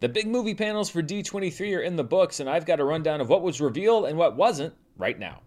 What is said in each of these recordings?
The big movie panels for D23 are in the books, and I've got a rundown of what was revealed and what wasn't right now.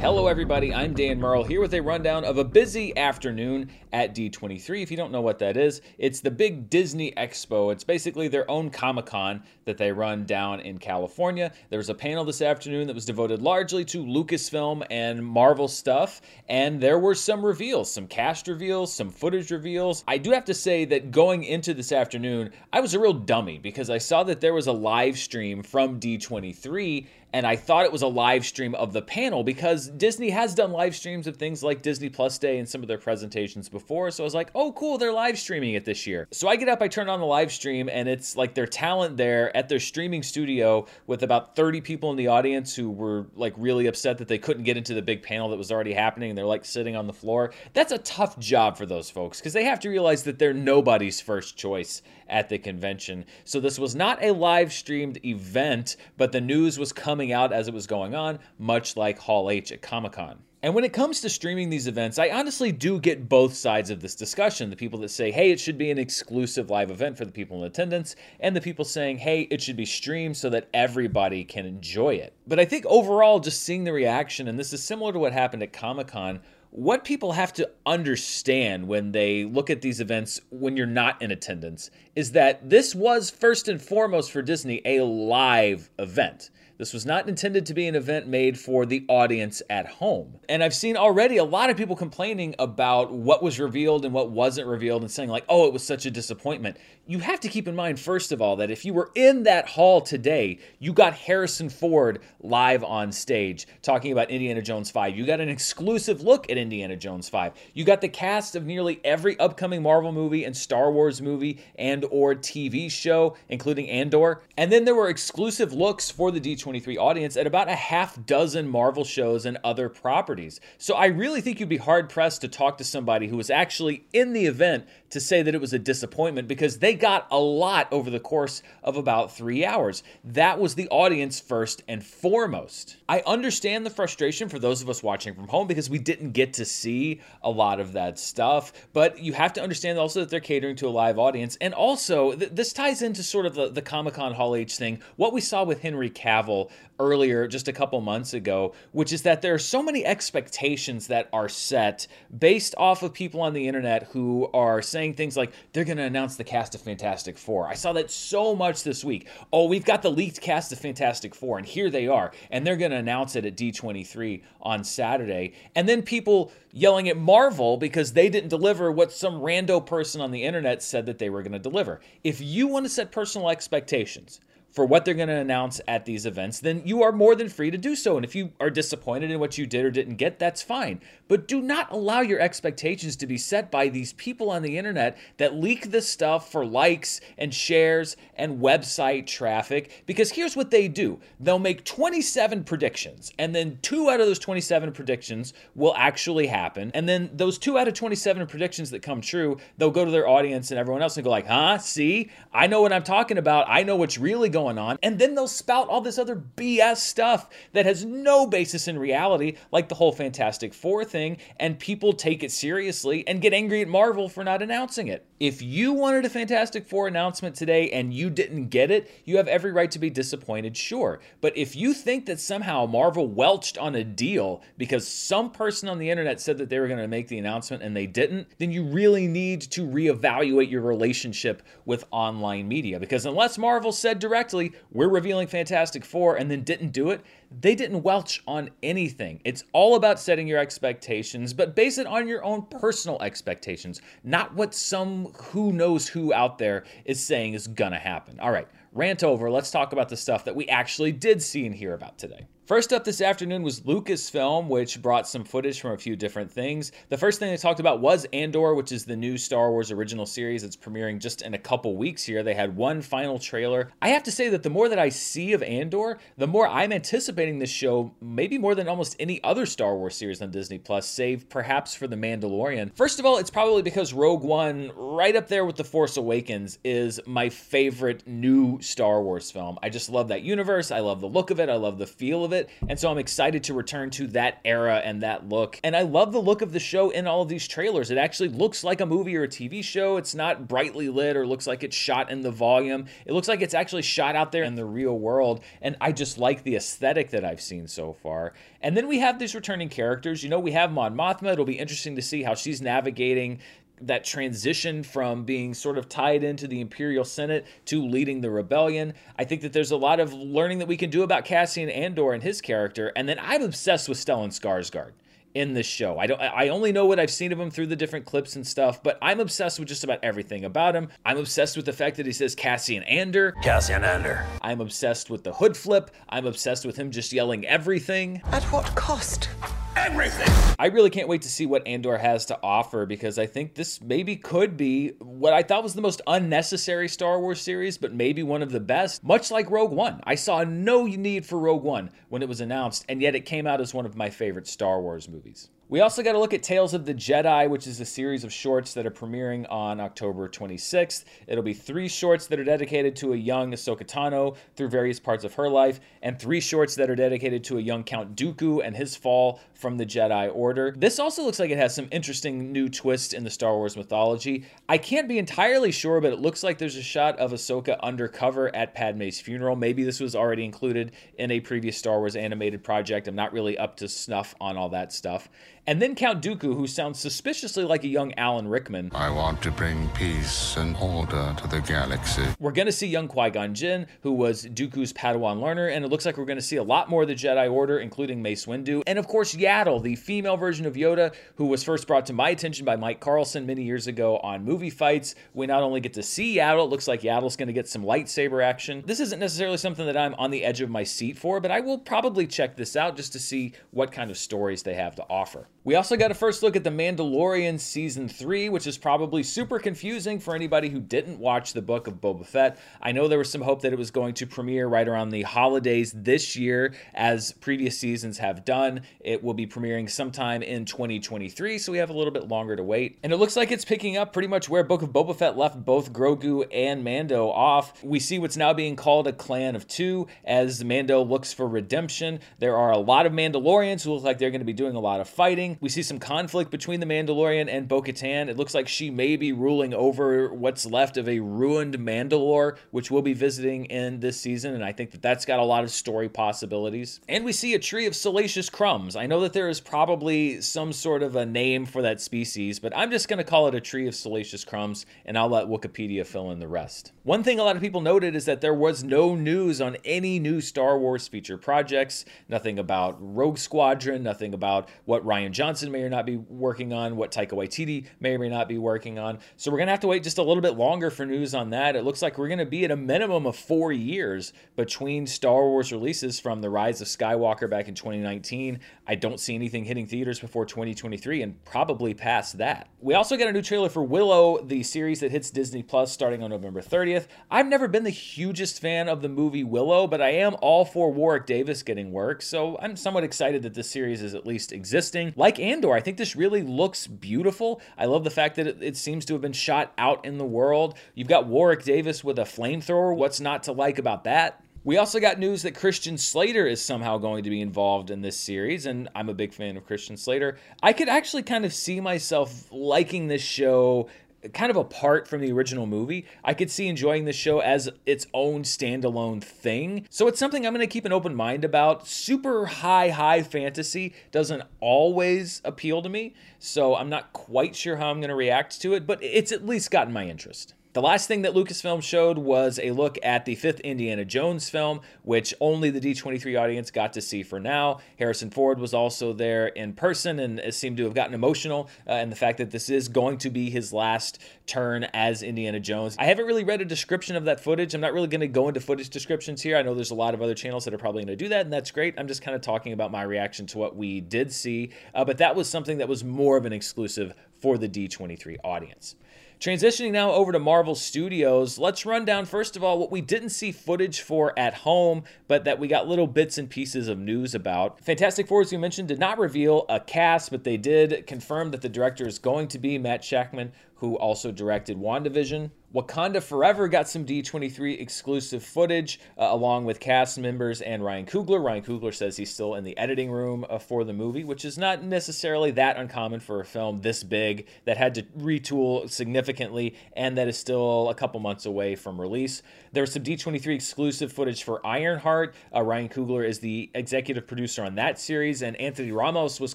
Hello, everybody. I'm Dan Murrell here with a rundown of a busy afternoon at D23. If you don't know what that is, it's the big Disney Expo. It's basically their own Comic Con that they run down in California. There was a panel this afternoon that was devoted largely to Lucasfilm and Marvel stuff, and there were some reveals, some cast reveals, some footage reveals. I do have to say that going into this afternoon, I was a real dummy because I saw that there was a live stream from D23 and I thought it was a live stream of the panel because Disney has done live streams of things like Disney Plus Day and some of their presentations before. So I was like, oh, cool, they're live streaming it this year. So I get up, I turn on the live stream, and it's like their talent there at their streaming studio with about 30 people in the audience who were like really upset that they couldn't get into the big panel that was already happening. They're like sitting on the floor. That's a tough job for those folks because they have to realize that they're nobody's first choice at the convention. So this was not a live streamed event, but the news was coming out as it was going on, much like Hall H at Comic Con. And when it comes to streaming these events, I honestly do get both sides of this discussion. The people that say, hey, it should be an exclusive live event for the people in attendance, and the people saying, hey, it should be streamed so that everybody can enjoy it. But I think overall, just seeing the reaction, and this is similar to what happened at Comic Con, what people have to understand when they look at these events when you're not in attendance is that this was first and foremost for Disney a live event. This was not intended to be an event made for the audience at home. And I've seen already a lot of people complaining about what was revealed and what wasn't revealed and saying, like, oh, it was such a disappointment. You have to keep in mind, first of all, that if you were in that hall today, you got Harrison Ford live on stage talking about Indiana Jones 5. You got an exclusive look at Indiana Jones 5. You got the cast of nearly every upcoming Marvel movie and Star Wars movie and or TV show, including Andor. And then there were exclusive looks for the D23 2023 audience at about a half dozen Marvel shows and other properties. So I really think you'd be hard pressed to talk to somebody who was actually in the event to say that it was a disappointment because they got a lot over the course of about three hours. That was the audience first and foremost. I understand the frustration for those of us watching from home because we didn't get to see a lot of that stuff, but you have to understand also that they're catering to a live audience. And also, th- this ties into sort of the, the Comic Con Hall H thing, what we saw with Henry Cavill earlier, just a couple months ago, which is that there are so many expectations that are set based off of people on the internet who are saying things like they're going to announce the cast of Fantastic Four. I saw that so much this week. Oh, we've got the leaked cast of Fantastic Four, and here they are. And they're going to announce it at D23 on Saturday. And then people yelling at Marvel because they didn't deliver what some rando person on the internet said that they were going to deliver. If you want to set personal expectations, for what they're going to announce at these events, then you are more than free to do so. And if you are disappointed in what you did or didn't get, that's fine. But do not allow your expectations to be set by these people on the internet that leak this stuff for likes and shares and website traffic. Because here's what they do they'll make 27 predictions, and then two out of those 27 predictions will actually happen. And then those two out of 27 predictions that come true, they'll go to their audience and everyone else and go, like, huh, see, I know what I'm talking about. I know what's really going going on, and then they'll spout all this other BS stuff that has no basis in reality, like the whole Fantastic Four thing, and people take it seriously and get angry at Marvel for not announcing it. If you wanted a Fantastic Four announcement today and you didn't get it, you have every right to be disappointed, sure. But if you think that somehow Marvel welched on a deal because some person on the internet said that they were going to make the announcement and they didn't, then you really need to reevaluate your relationship with online media. Because unless Marvel said directly, we're revealing Fantastic Four and then didn't do it, they didn't welch on anything. It's all about setting your expectations, but base it on your own personal expectations, not what some who knows who out there is saying is gonna happen. All right, rant over. Let's talk about the stuff that we actually did see and hear about today. First up this afternoon was Lucasfilm, which brought some footage from a few different things. The first thing they talked about was Andor, which is the new Star Wars original series. that's premiering just in a couple weeks here. They had one final trailer. I have to say that the more that I see of Andor, the more I'm anticipating this show, maybe more than almost any other Star Wars series on Disney Plus, save perhaps for The Mandalorian. First of all, it's probably because Rogue One, right up there with The Force Awakens, is my favorite new Star Wars film. I just love that universe. I love the look of it. I love the feel of it it. And so I'm excited to return to that era and that look. And I love the look of the show in all of these trailers. It actually looks like a movie or a TV show. It's not brightly lit or looks like it's shot in the volume. It looks like it's actually shot out there in the real world. And I just like the aesthetic that I've seen so far. And then we have these returning characters. You know, we have Mon Mothma. It'll be interesting to see how she's navigating that transition from being sort of tied into the Imperial Senate to leading the rebellion. I think that there's a lot of learning that we can do about Cassian Andor and his character. And then I'm obsessed with Stellan Skarsgård in this show. I don't I only know what I've seen of him through the different clips and stuff, but I'm obsessed with just about everything about him. I'm obsessed with the fact that he says Cassian Andor. Cassian Andor. I'm obsessed with the hood flip. I'm obsessed with him just yelling everything. At what cost? Everything. I really can't wait to see what Andor has to offer because I think this maybe could be what I thought was the most unnecessary Star Wars series, but maybe one of the best, much like Rogue One. I saw no need for Rogue One when it was announced, and yet it came out as one of my favorite Star Wars movies. We also got to look at Tales of the Jedi, which is a series of shorts that are premiering on October 26th. It'll be three shorts that are dedicated to a young Ahsoka Tano through various parts of her life, and three shorts that are dedicated to a young Count Dooku and his fall from the Jedi Order. This also looks like it has some interesting new twists in the Star Wars mythology. I can't be entirely sure, but it looks like there's a shot of Ahsoka undercover at Padme's funeral. Maybe this was already included in a previous Star Wars animated project. I'm not really up to snuff on all that stuff. And then Count Dooku, who sounds suspiciously like a young Alan Rickman. I want to bring peace and order to the galaxy. We're going to see young Qui Gon Jinn, who was Dooku's Padawan learner, and it looks like we're going to see a lot more of the Jedi Order, including Mace Windu. And of course, Yaddle, the female version of Yoda, who was first brought to my attention by Mike Carlson many years ago on movie fights. We not only get to see Yaddle, it looks like Yaddle's going to get some lightsaber action. This isn't necessarily something that I'm on the edge of my seat for, but I will probably check this out just to see what kind of stories they have to offer. We also got a first look at The Mandalorian Season 3, which is probably super confusing for anybody who didn't watch the book of Boba Fett. I know there was some hope that it was going to premiere right around the holidays this year, as previous seasons have done. It will be premiering sometime in 2023, so we have a little bit longer to wait. And it looks like it's picking up pretty much where Book of Boba Fett left both Grogu and Mando off. We see what's now being called a clan of two as Mando looks for redemption. There are a lot of Mandalorians who look like they're going to be doing a lot of fighting. We see some conflict between the Mandalorian and Bo Katan. It looks like she may be ruling over what's left of a ruined Mandalore, which we'll be visiting in this season. And I think that that's got a lot of story possibilities. And we see a tree of salacious crumbs. I know that there is probably some sort of a name for that species, but I'm just going to call it a tree of salacious crumbs, and I'll let Wikipedia fill in the rest. One thing a lot of people noted is that there was no news on any new Star Wars feature projects, nothing about Rogue Squadron, nothing about what Rian Johnson may or not be working on, what Taika Waititi may or may not be working on. So we're going to have to wait just a little bit longer for news on that. It looks like we're going to be at a minimum of four years between Star Wars releases from The Rise of Skywalker back in 2019. I don't see anything hitting theaters before 2023 and probably past that. We also got a new trailer for Willow, the series that hits Disney Plus starting on November 30th. I've never been the hugest fan of the movie Willow, but I am all for Warwick Davis getting work, so I'm somewhat excited that this series is at least existing. Andor, I think this really looks beautiful. I love the fact that it, it seems to have been shot out in the world. You've got Warwick Davis with a flamethrower. What's not to like about that? We also got news that Christian Slater is somehow going to be involved in this series, and I'm a big fan of Christian Slater. I could actually kind of see myself liking this show kind of apart from the original movie. I could see enjoying this show as its own standalone thing. So it's something I'm going to keep an open mind about. Super high, high fantasy doesn't always appeal to me. So I'm not quite sure how I'm going to react to it, but it's at least gotten my interest. The last thing that Lucasfilm showed was a look at the fifth Indiana Jones film, which only the D23 audience got to see for now. Harrison Ford was also there in person and seemed to have gotten emotional, uh, and the fact that this is going to be his last turn as Indiana Jones. I haven't really read a description of that footage. I'm not really going to go into footage descriptions here. I know there's a lot of other channels that are probably going to do that, and that's great. I'm just kind of talking about my reaction to what we did see, uh, but that was something that was more of an exclusive for the D23 audience. Transitioning now over to Marvel Studios, let's run down first of all what we didn't see footage for at home, but that we got little bits and pieces of news about. Fantastic Four, as we mentioned, did not reveal a cast, but they did confirm that the director is going to be Matt Shakman, who also directed WandaVision. Wakanda Forever got some D23 exclusive footage uh, along with cast members and Ryan Coogler. Ryan Coogler says he's still in the editing room uh, for the movie, which is not necessarily that uncommon for a film this big that had to retool significantly and that is still a couple months away from release. There's some D23 exclusive footage for Ironheart. Uh, Ryan Coogler is the executive producer on that series, and Anthony Ramos was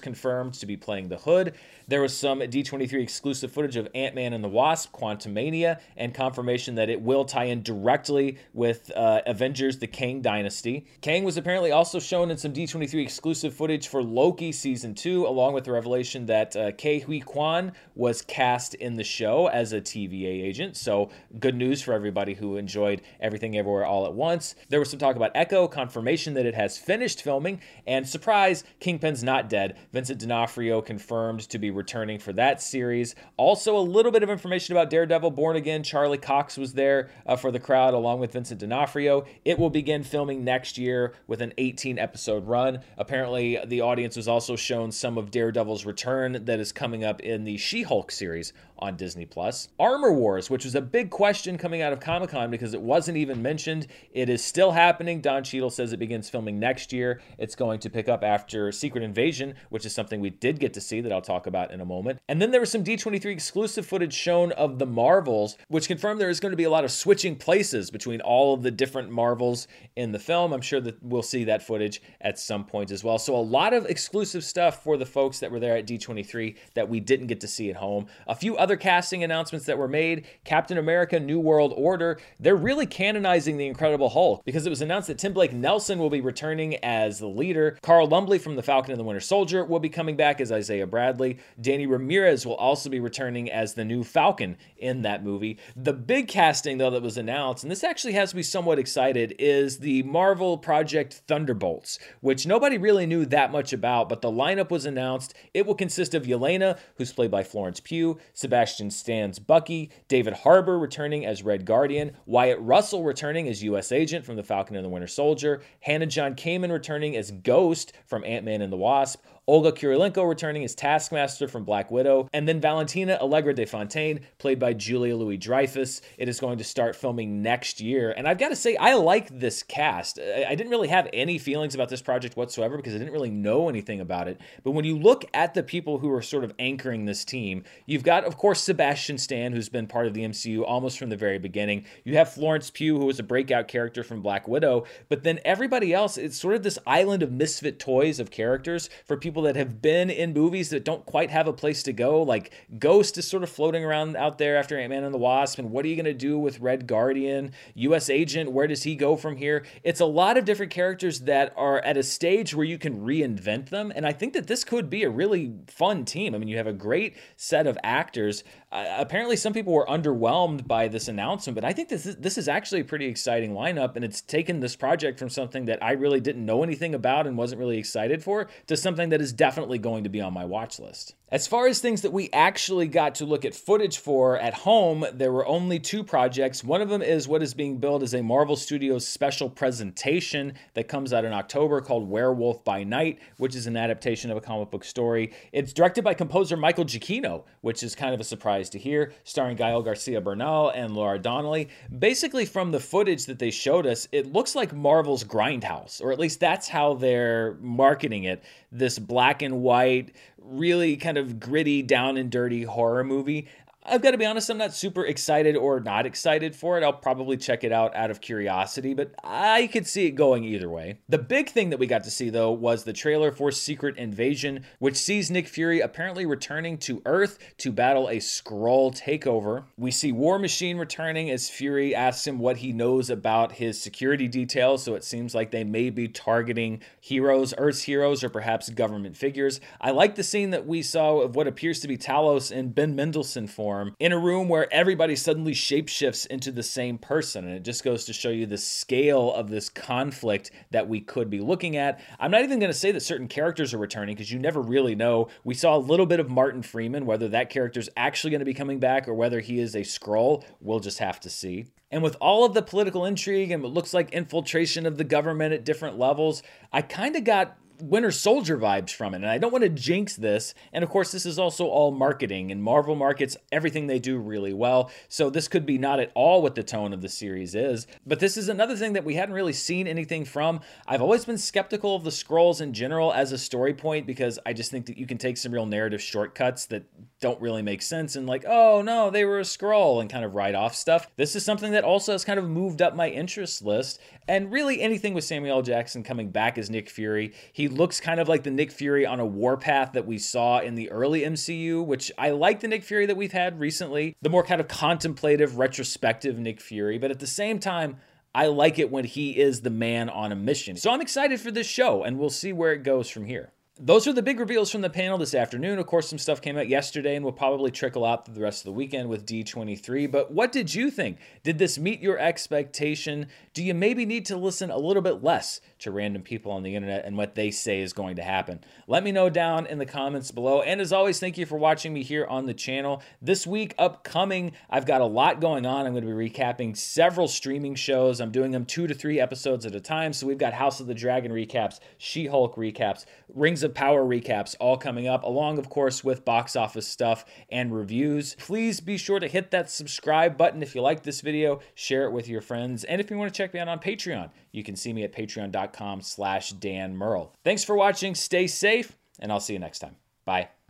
confirmed to be playing the Hood. There was some D23 exclusive footage of Ant Man and the Wasp, Quantumania, and confirmation that it will tie in directly with uh, Avengers The Kang Dynasty. Kang was apparently also shown in some D23 exclusive footage for Loki Season 2, along with the revelation that uh, Ke Huy Quan was cast in the show as a TVA agent. So, good news for everybody who enjoyed Everything Everywhere All at Once. There was some talk about Echo, confirmation that it has finished filming, and surprise, Kingpin's not dead. Vincent D'Onofrio confirmed to be returning for that series. Also, a little bit of information about Daredevil Born Again. Charlie Cox was there uh, for the crowd along with Vincent D'Onofrio. It will begin filming next year with an 18 episode run. Apparently, the audience was also shown some of Daredevil's return that is coming up in the She Hulk series on Disney Plus. Armor Wars, which was a big question coming out of Comic Con because it wasn't even mentioned. It is still happening. Don Cheadle says it begins filming next year. It's going to pick up after Secret Invasion, which is something we did get to see that I'll talk about in a moment. And then there was some D23 exclusive footage shown of the Marvels, which confirmed there is going to be a lot of switching places between all of the different Marvels in the film. I'm sure that we'll see that footage at some point as well. So a lot of exclusive stuff for the folks that were there at D23 that we didn't get to see at home. A few other casting announcements that were made Captain America New World Order, they're really canonizing the Incredible Hulk because it was announced that Tim Blake Nelson will be returning as the leader. Carl Lumbly from The Falcon and the Winter Soldier will be coming back as Isaiah Bradley. Danny Ramirez will also be returning as the new Falcon in that movie. The big casting, though, that was announced, and this actually has me somewhat excited, is the Marvel Project Thunderbolts, which nobody really knew that much about, but the lineup was announced. It will consist of Yelena, who's played by Florence Pugh, Sebastian Stan's Bucky, David Harbour returning as Red Guardian, Wyatt Russell returning as U.S. Agent from The Falcon and the Winter Soldier, Hannah John Kamen returning as Ghost from Ant Man and the Wasp, Olga Kurylenko returning as Taskmaster from Black Widow, and then Valentina Allegra de Fontaine, played by Julia Louis Dreyfus. It is going to start filming next year. And I've got to say, I like this cast. I didn't really have any feelings about this project whatsoever because I didn't really know anything about it. But when you look at the people who are sort of anchoring this team, you've got, of course, Sebastian Stan, who's been part of the MCU almost from the very beginning. You have Florence Pugh, who was a breakout character from Black Widow. But then everybody else, it's sort of this island of misfit toys of characters for people people that have been in movies that don't quite have a place to go. Like Ghost is sort of floating around out there after Ant Man and the Wasp. And what are you going to do with Red Guardian? U.S. Agent, where does he go from here? It's a lot of different characters that are at a stage where you can reinvent them. And I think that this could be a really fun team. I mean, you have a great set of actors. Apparently, some people were underwhelmed by this announcement, but I think this is, this is actually a pretty exciting lineup. And it's taken this project from something that I really didn't know anything about and wasn't really excited for to something that is definitely going to be on my watch list. As far as things that we actually got to look at footage for at home, there were only two projects. One of them is what is being billed as a Marvel Studios special presentation that comes out in October called Werewolf by Night, which is an adaptation of a comic book story. It's directed by composer Michael Giacchino, which is kind of a surprise to hear, starring Gael Garcia Bernal and Laura Donnelly. Basically, from the footage that they showed us, it looks like Marvel's Grindhouse, or at least that's how they're marketing it. This black and white, really kind of gritty, down and dirty horror movie. I've got to be honest, I'm not super excited or not excited for it. I'll probably check it out out of curiosity, but I could see it going either way. The big thing that we got to see, though, was the trailer for Secret Invasion, which sees Nick Fury apparently returning to Earth to battle a Skrull takeover. We see War Machine returning as Fury asks him what he knows about his security details, so it seems like they may be targeting heroes, Earth's heroes, or perhaps government figures. I like the scene that we saw of what appears to be Talos in Ben Mendelsohn form form in a room where everybody suddenly shapeshifts into the same person. And it just goes to show you the scale of this conflict that we could be looking at. I'm not even going to say that certain characters are returning because you never really know. We saw a little bit of Martin Freeman, whether that character is actually going to be coming back or whether he is a Skrull, we'll just have to see. And with all of the political intrigue and what looks like infiltration of the government at different levels, I kind of got Winter Soldier vibes from it. And I don't want to jinx this. And of course, this is also all marketing, and Marvel markets everything they do really well. So this could be not at all what the tone of the series is. But this is another thing that we hadn't really seen anything from. I've always been skeptical of the Skrulls in general as a story point because I just think that you can take some real narrative shortcuts that don't really make sense and like, oh no, they were a Skrull and kind of write off stuff. This is something that also has kind of moved up my interest list. And really anything with Samuel. Jackson coming back as Nick Fury, he looks kind of like the Nick Fury on a warpath that we saw in the early MCU, which I like the Nick Fury that we've had recently, the more kind of contemplative, retrospective Nick Fury. But at the same time, I like it when he is the man on a mission. So I'm excited for this show, and we'll see where it goes from here those are the big reveals from the panel this afternoon. Of course, some stuff came out yesterday and will probably trickle out the rest of the weekend with D23. But what did you think? Did this meet your expectation? Do you maybe need to listen a little bit less to random people on the internet and what they say is going to happen? Let me know down in the comments below. And as always, thank you for watching me here on the channel. This week, upcoming, I've got a lot going on. I'm going to be recapping several streaming shows. I'm doing them two to three episodes at a time. So we've got House of the Dragon recaps, She Hulk recaps, Rings of Power recaps all coming up, along, of course, with box office stuff and reviews. Please be sure to hit that subscribe button if you like this video, share it with your friends, and if you want to check me out on Patreon, you can see me at patreon.com slash Dan Murrell. Thanks for watching, stay safe, and I'll see you next time. Bye.